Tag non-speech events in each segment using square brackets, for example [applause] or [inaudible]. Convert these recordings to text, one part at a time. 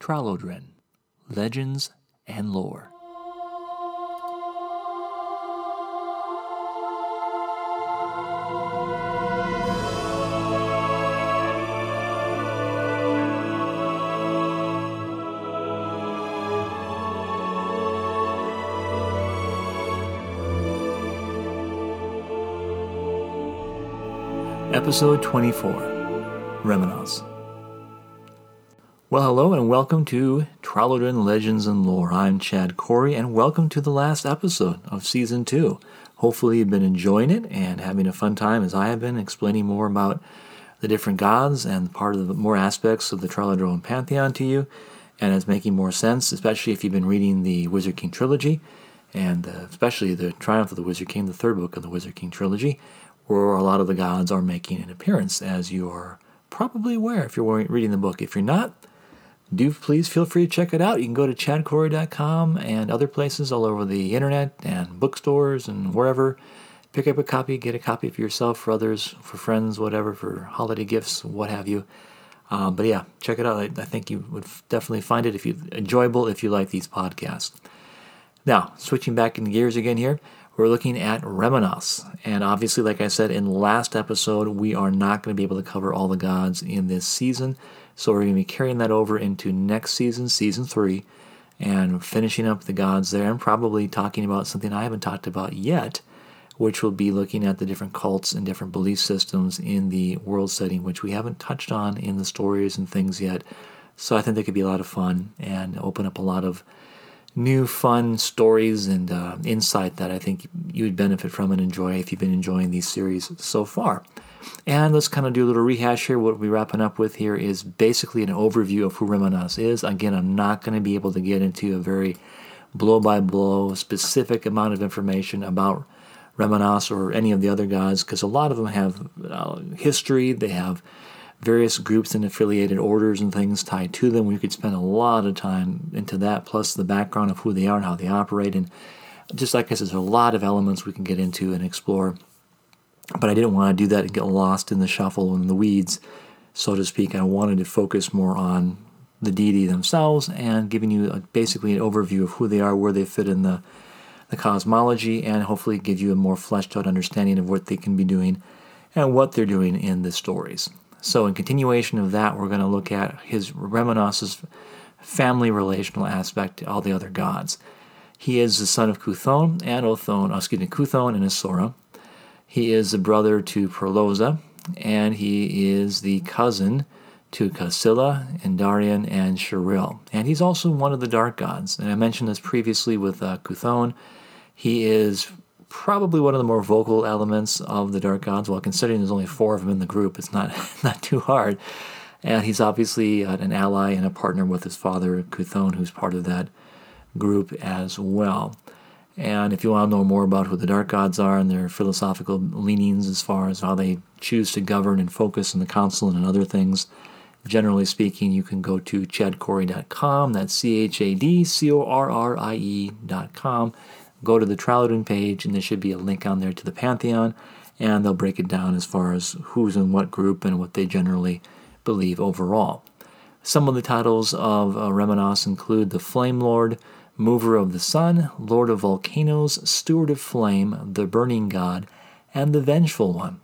Tralodren Legends and Lore. Episode 24 Remenos. Well, hello and welcome to Tralodren Legends and Lore. I'm Chad Corrie, and welcome to the last episode of Season 2. Hopefully, you've been enjoying it and having a fun time as I have been, explaining more about the different gods and part of the more aspects of the Tralodren pantheon to you. And it's making more sense, especially if you've been reading the Wizard King trilogy, and uh, especially the Triumph of the Wizard King, the third book of the Wizard King trilogy where a lot of the gods are making an appearance, as you are probably aware if you're reading the book. If you're not, do please feel free to check it out. You can go to chadcorrie.com and other places all over the internet and bookstores and wherever. Pick up a copy, get a copy for yourself, for others, for friends, whatever, for holiday gifts, what have you. Um, but yeah, check it out. I, I think you would definitely find it if you enjoyable if you like these podcasts. Now, switching back in gears again here we're looking at Remenos. And obviously, like I said in last episode, we are not going to be able to cover all the gods in this season. So we're going to be carrying that over into next season, season three, and finishing up the gods there and probably talking about something I haven't talked about yet, which will be looking at the different cults and different belief systems in the world setting, which we haven't touched on in the stories and things yet. So I think that could be a lot of fun and open up a lot of new fun stories and uh, insight that I think you would benefit from and enjoy if you've been enjoying these series so far. And let's kind of do a little rehash here. What we're wrapping up with here is basically an overview of who Remenos is. Again, I'm not going to be able to get into a very blow by blow specific amount of information about Remenos or any of the other gods because a lot of them have uh, history, they have various groups and affiliated orders and things tied to them. We could spend a lot of time into that, plus the background of who they are and how they operate. And just like I said, there's a lot of elements we can get into and explore. But I didn't want to do that and get lost in the shuffle and the weeds, so to speak. I wanted to focus more on the deity themselves and giving you a, basically an overview of who they are, where they fit in the, the cosmology, and hopefully give you a more fleshed out understanding of what they can be doing and what they're doing in the stories. So, in continuation of that, we're going to look at his Remenos's family relational aspect to all the other gods. He is the son of Cuthon and Othon, uh, excuse me, Cuthon and Isora. He is the brother to Perloza, and he is the cousin to Casilla, Endarian, and Sharil. And he's also one of the dark gods. And I mentioned this previously with uh, Cuthon. He is probably one of the more vocal elements of the Dark Gods. Well, considering there's only four of them in the group, it's not [laughs] not too hard. And he's obviously uh, an ally and a partner with his father, Cuthon, who's part of that group as well. And if you want to know more about who the Dark Gods are and their philosophical leanings as far as how they choose to govern and focus in the council and other things, generally speaking, you can go to chadcorrie.com. That's C H A D C O R R I E.com go to the Tralodren page, and there should be a link on there to the Pantheon, and they'll break it down as far as who's in what group and what they generally believe overall. Some of the titles of uh, Remenos include the Flame Lord, Mover of the Sun, Lord of Volcanoes, Steward of Flame, the Burning God, and the Vengeful One.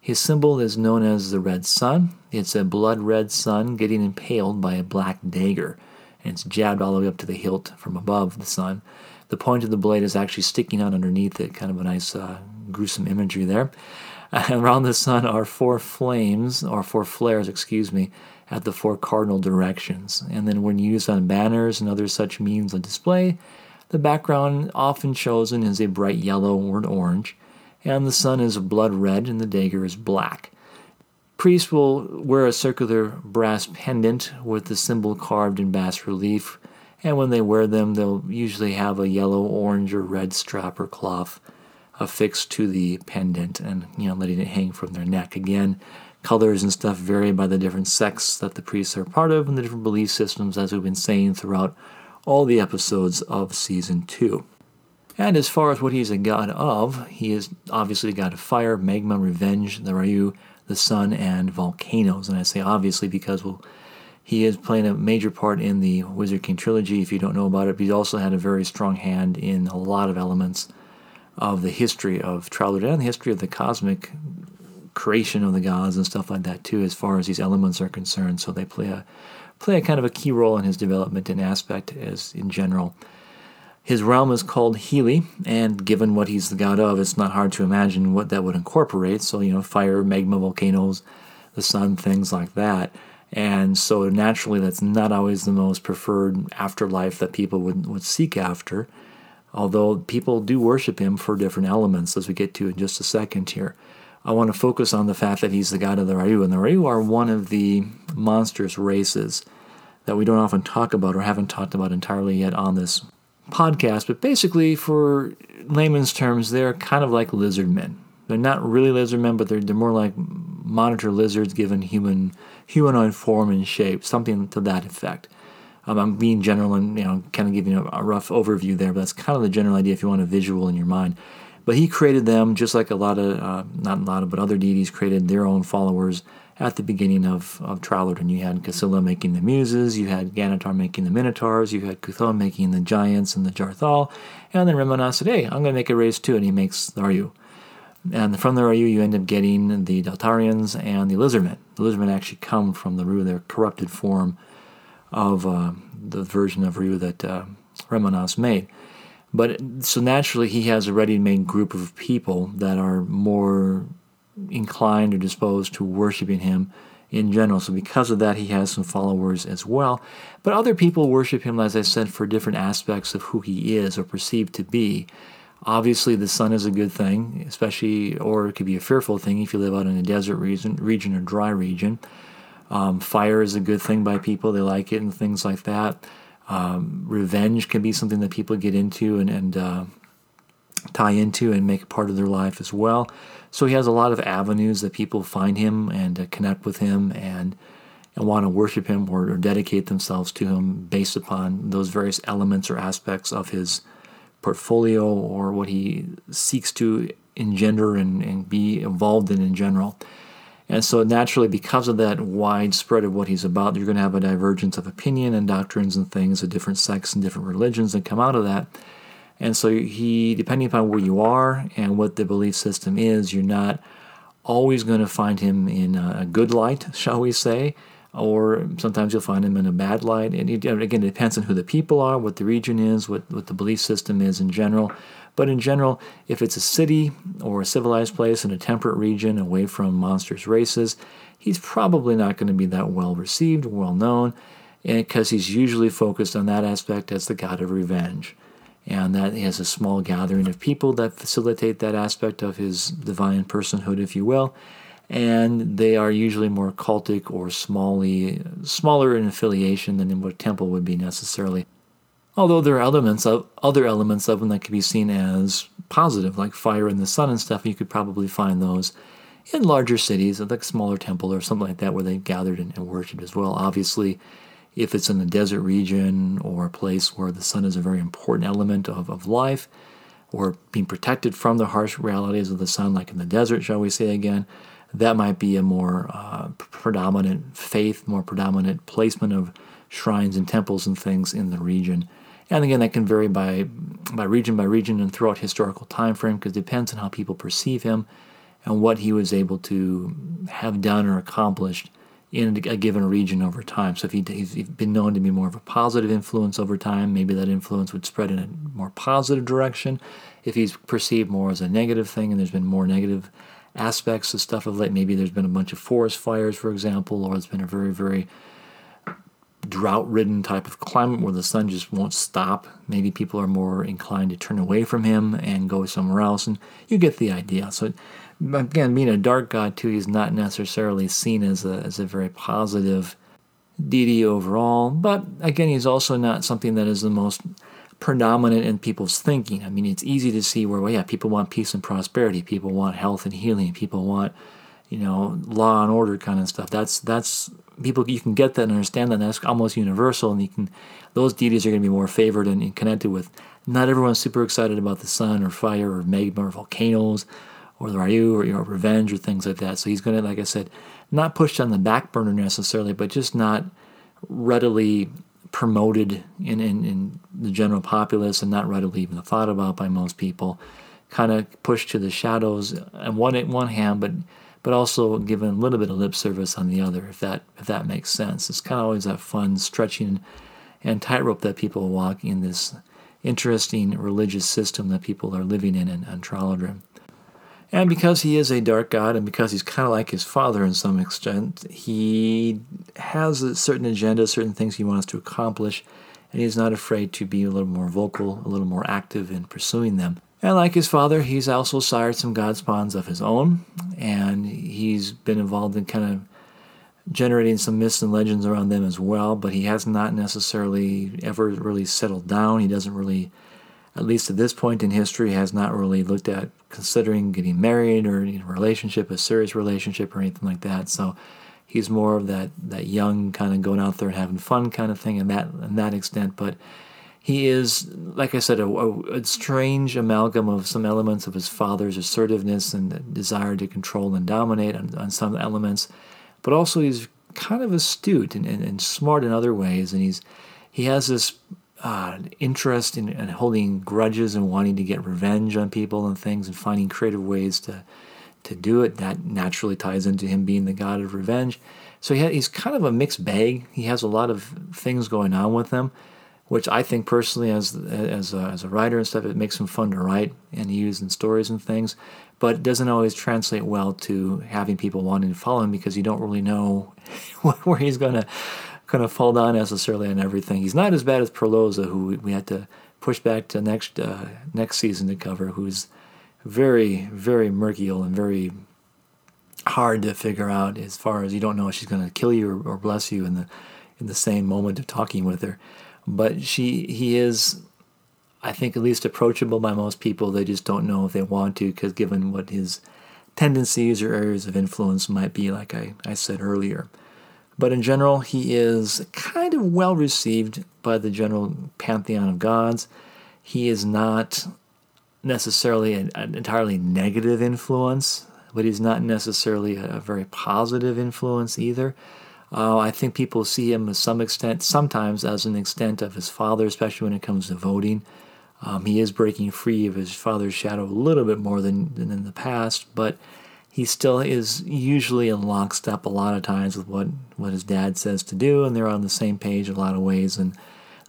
His symbol is known as the Red Sun. It's a blood red sun getting impaled by a black dagger, and it's jabbed all the way up to the hilt from above the sun the point of the blade is actually sticking out underneath it. Kind of a nice, uh, gruesome imagery there. And [laughs] around the sun are four flames, or four flares, excuse me, at the four cardinal directions. And then when used on banners and other such means of display, the background often chosen is a bright yellow or an orange, and the sun is blood red and the dagger is black. Priests will wear a circular brass pendant with the symbol carved in bas relief and when they wear them, they'll usually have a yellow, orange, or red strap or cloth affixed to the pendant and you know letting it hang from their neck. Again, colors and stuff vary by the different sects that the priests are part of and the different belief systems, as we've been saying throughout all the episodes of season two. And as far as what he's a god of, he is obviously a god of fire, magma, revenge, the Ryu, the sun, and volcanoes. And I say obviously because we'll He is playing a major part in the Wizard King trilogy. If you don't know about it, but he's also had a very strong hand in a lot of elements of the history of Tralodren and the history of the cosmic creation of the gods and stuff like that too, as far as these elements are concerned. So they play a play a kind of a key role in his development and aspect as in general. His realm is called Healy, and given what he's the god of, it's not hard to imagine what that would incorporate. So, you know, fire, magma, volcanoes, the sun, things like that. And so, naturally, that's not always the most preferred afterlife that people would, would seek after, although people do worship him for different elements, as we get to in just a second here. I want to focus on the fact that he's the god of the Ryu, and the Ryu are one of the monstrous races that we don't often talk about or haven't talked about entirely yet on this podcast, but basically, for layman's terms, they're kind of like lizard men. They're not really lizard men, but they're, they're more like monitor lizards given human humanoid form and shape, something to that effect. Um, I'm being general and you know kind of giving a, a rough overview there, but that's kind of the general idea if you want a visual in your mind. But he created them just like a lot of, uh, not a lot of, but other deities created their own followers at the beginning of, of Tralodren. You had Casilla making the Muses, you had Ganatar making the Minotaurs, you had Cuthon making the Giants and the Jarthal, and then Remenos said, hey, I'm going to make a race too, and he makes the Ryu. And from the Ryu, you end up getting the Deltarians and the Lizardmen. The Lizardmen actually come from the Ryu, their corrupted form of uh, the version of Ryu that uh, made. But so naturally, he has a ready made group of people that are more inclined or disposed to worshiping him in general. So, because of that, he has some followers as well. But other people worship him, as I said, for different aspects of who he is or perceived to be. Obviously, the sun is a good thing, especially, or it could be a fearful thing if you live out in a desert region, region or dry region. Um, fire is a good thing by people; they like it and things like that. Um, revenge can be something that people get into and, and uh, tie into and make a part of their life as well. So he has a lot of avenues that people find him and uh, connect with him and and want to worship him or, or, dedicate themselves to him based upon those various elements or aspects of his portfolio or what he seeks to engender and, and be involved in in general. And so, naturally, because of that widespread of what he's about, you're going to have a divergence of opinion and doctrines and things of different sects and different religions that come out of that. And so he, depending upon where you are and what the belief system is, you're not always going to find him in a good light, [laughs] shall we say, or sometimes you'll find him in a bad light. And again, it depends on who the people are, what the region is, what, what the belief system is in general. But in general, if it's a city or a civilized place in a temperate region away from monstrous races, he's probably not going to be that well received, well known, because he's usually focused on that aspect as the god of revenge and that he has a small gathering of people that facilitate that aspect of his divine personhood, if you will. And they are usually more cultic or smally, smaller in affiliation than what temple would be necessarily. Although there are elements of other elements of them that can be seen as positive, like fire and the sun and stuff. You could probably find those in larger cities, like smaller temple or something like that, where they gathered and, and worshipped as well. Obviously, if it's in a desert region or a place where the sun is a very important element of, of life, or being protected from the harsh realities of the sun, like in the desert, shall we say again, that might be a more uh, predominant faith, more predominant placement of shrines and temples and things in the region. And again, that can vary by by region by region and throughout historical time frame because it depends on how people perceive him and what he was able to have done or accomplished in a given region over time. So if he, he's been known to be more of a positive influence over time, maybe that influence would spread in a more positive direction. If he's perceived more as a negative thing and there's been more negative aspects of stuff of late, maybe there's been a bunch of forest fires, for example, or it's been a very, very drought ridden type of climate where the sun just won't stop. Maybe people are more inclined to turn away from him and go somewhere else, and you get the idea. So again, being a dark god too, he's not necessarily seen as a as a very positive deity overall. But again, he's also not something that is the most predominant in people's thinking. I mean, it's easy to see where, well, yeah, people want peace and prosperity, people want health and healing, people want, you know, law and order kind of stuff. That's that's people you can get that and understand that. That's almost universal, and you can those deities are going to be more favored and, and connected with. Not everyone's super excited about the sun or fire or magma or volcanoes or the Ryu or you know, revenge or things like that. So he's going to, like I said, not pushed on the back burner necessarily, but just not readily promoted in, in, in the general populace and not readily even thought about by most people. Kind of pushed to the shadows on one one hand, but but also given a little bit of lip service on the other, if that if that makes sense. It's kind of always that fun stretching and tightrope that people walk in this interesting religious system that people are living in in, in. And because he is a dark god, and because he's kind of like his father in some extent, he has a certain agenda, certain things he wants to accomplish, and he's not afraid to be a little more vocal, a little more active in pursuing them. And like his father, he's also sired some god spawns of his own, and he's been involved in kind of generating some myths and legends around them as well, but he has not necessarily ever really settled down. He doesn't really at least at this point in history, has not really looked at considering getting married or in a relationship, a serious relationship or anything like that. So he's more of that that young kind of going out there and having fun kind of thing, in that in that extent. But he is, like I said, a, a, strange amalgam of some elements of his father's assertiveness and desire to control and dominate on, on some elements, but also he's kind of astute and, and, and smart in other ways, and he's he has this uh, interest in, in, holding grudges and wanting to get revenge on people and things and finding creative ways to to do it. That naturally ties into him being the god of revenge. So he ha- he's kind of a mixed bag. He has a lot of things going on with him, which I think personally, as as a, as a writer and stuff, it makes him fun to write and use in stories and things. But it doesn't always translate well to having people wanting to follow him because you don't really know [laughs] where he's going to kind of fall down necessarily on everything. He's not as bad as Perloza, who we had to push back to next uh, next season to cover, who's very very murky and very hard to figure out as far as you don't know if she's going to kill you or, or, bless you in the in the same moment of talking with her. But she he is. I think at least approachable by most people. They just don't know if they want to, because given what his tendencies or areas of influence might be, like I, I said earlier. But in general, he is kind of well received by the general pantheon of gods. He is not necessarily an, an entirely negative influence, but he's not necessarily a, a very positive influence either. Uh, I think people see him to some extent, sometimes as an extent of his father, especially when it comes to voting. Um, he is breaking free of his father's shadow a little bit more than, than in the past, but he still is usually in lockstep a lot of times with what, what his dad says to do, and they're on the same page a lot of ways, and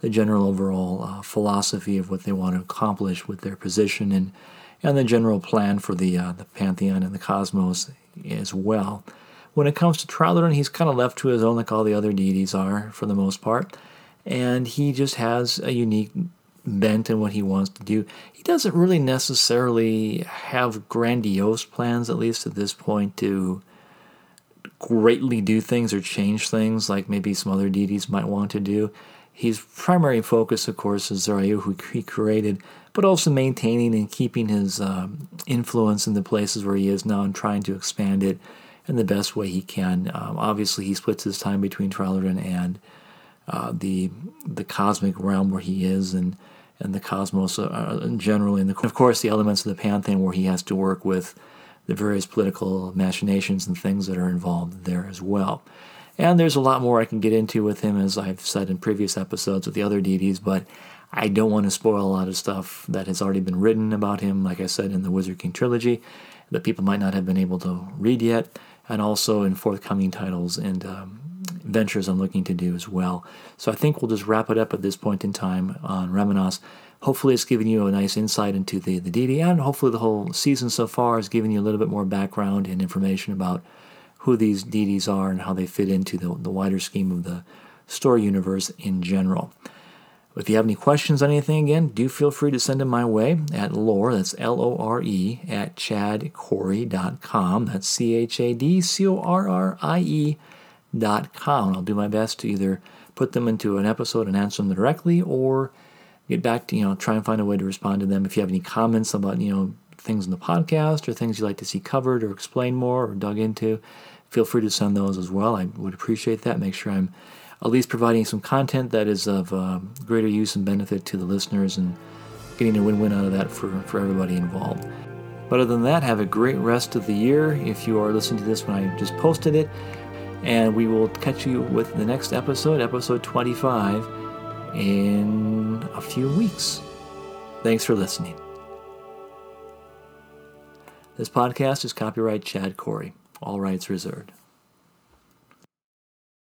the general overall uh, philosophy of what they want to accomplish with their position and and the general plan for the uh, the pantheon and the cosmos as well. When it comes to Tralodren, he's kind of left to his own, like all the other deities are for the most part, and he just has a unique bent in what he wants to do. He doesn't really necessarily have grandiose plans, at least at this point, to greatly do things or change things like maybe some other deities might want to do. His primary focus, of course, is the Ryu, who he created, but also maintaining and keeping his um, influence in the places where he is now and trying to expand it in the best way he can. Um, obviously, he splits his time between Tralodren and uh, the the cosmic realm where he is, and and the cosmos uh, generally, and the, of course the elements of the pantheon where he has to work with the various political machinations and things that are involved there as well. And there's a lot more I can get into with him, as I've said in previous episodes with the other deities, but I don't want to spoil a lot of stuff that has already been written about him, like I said in the Wizard King trilogy, that people might not have been able to read yet, and also in forthcoming titles and um, ventures I'm looking to do as well. So I think we'll just wrap it up at this point in time on Remenos. Hopefully, it's given you a nice insight into the, the deity, and hopefully, the whole season so far has given you a little bit more background and information about who these deities are and how they fit into the, the wider scheme of the story universe in general. If you have any questions on anything, again, do feel free to send them my way at lore, that's L O R E, at chadcorrie.com. That's C H A D C O R R I E com. I'll do my best to either put them into an episode and answer them directly or get back to, you know, try and find a way to respond to them. If you have any comments about, you know, things in the podcast or things you'd like to see covered or explain more or dug into, feel free to send those as well. I would appreciate that. Make sure I'm at least providing some content that is of uh, greater use and benefit to the listeners and getting a win win out of that for, for everybody involved. But other than that, have a great rest of the year. If you are listening to this when I just posted it, And we will catch you with the next episode, episode 25, in a few weeks. Thanks for listening. This podcast is copyright Chad Corrie. All rights reserved.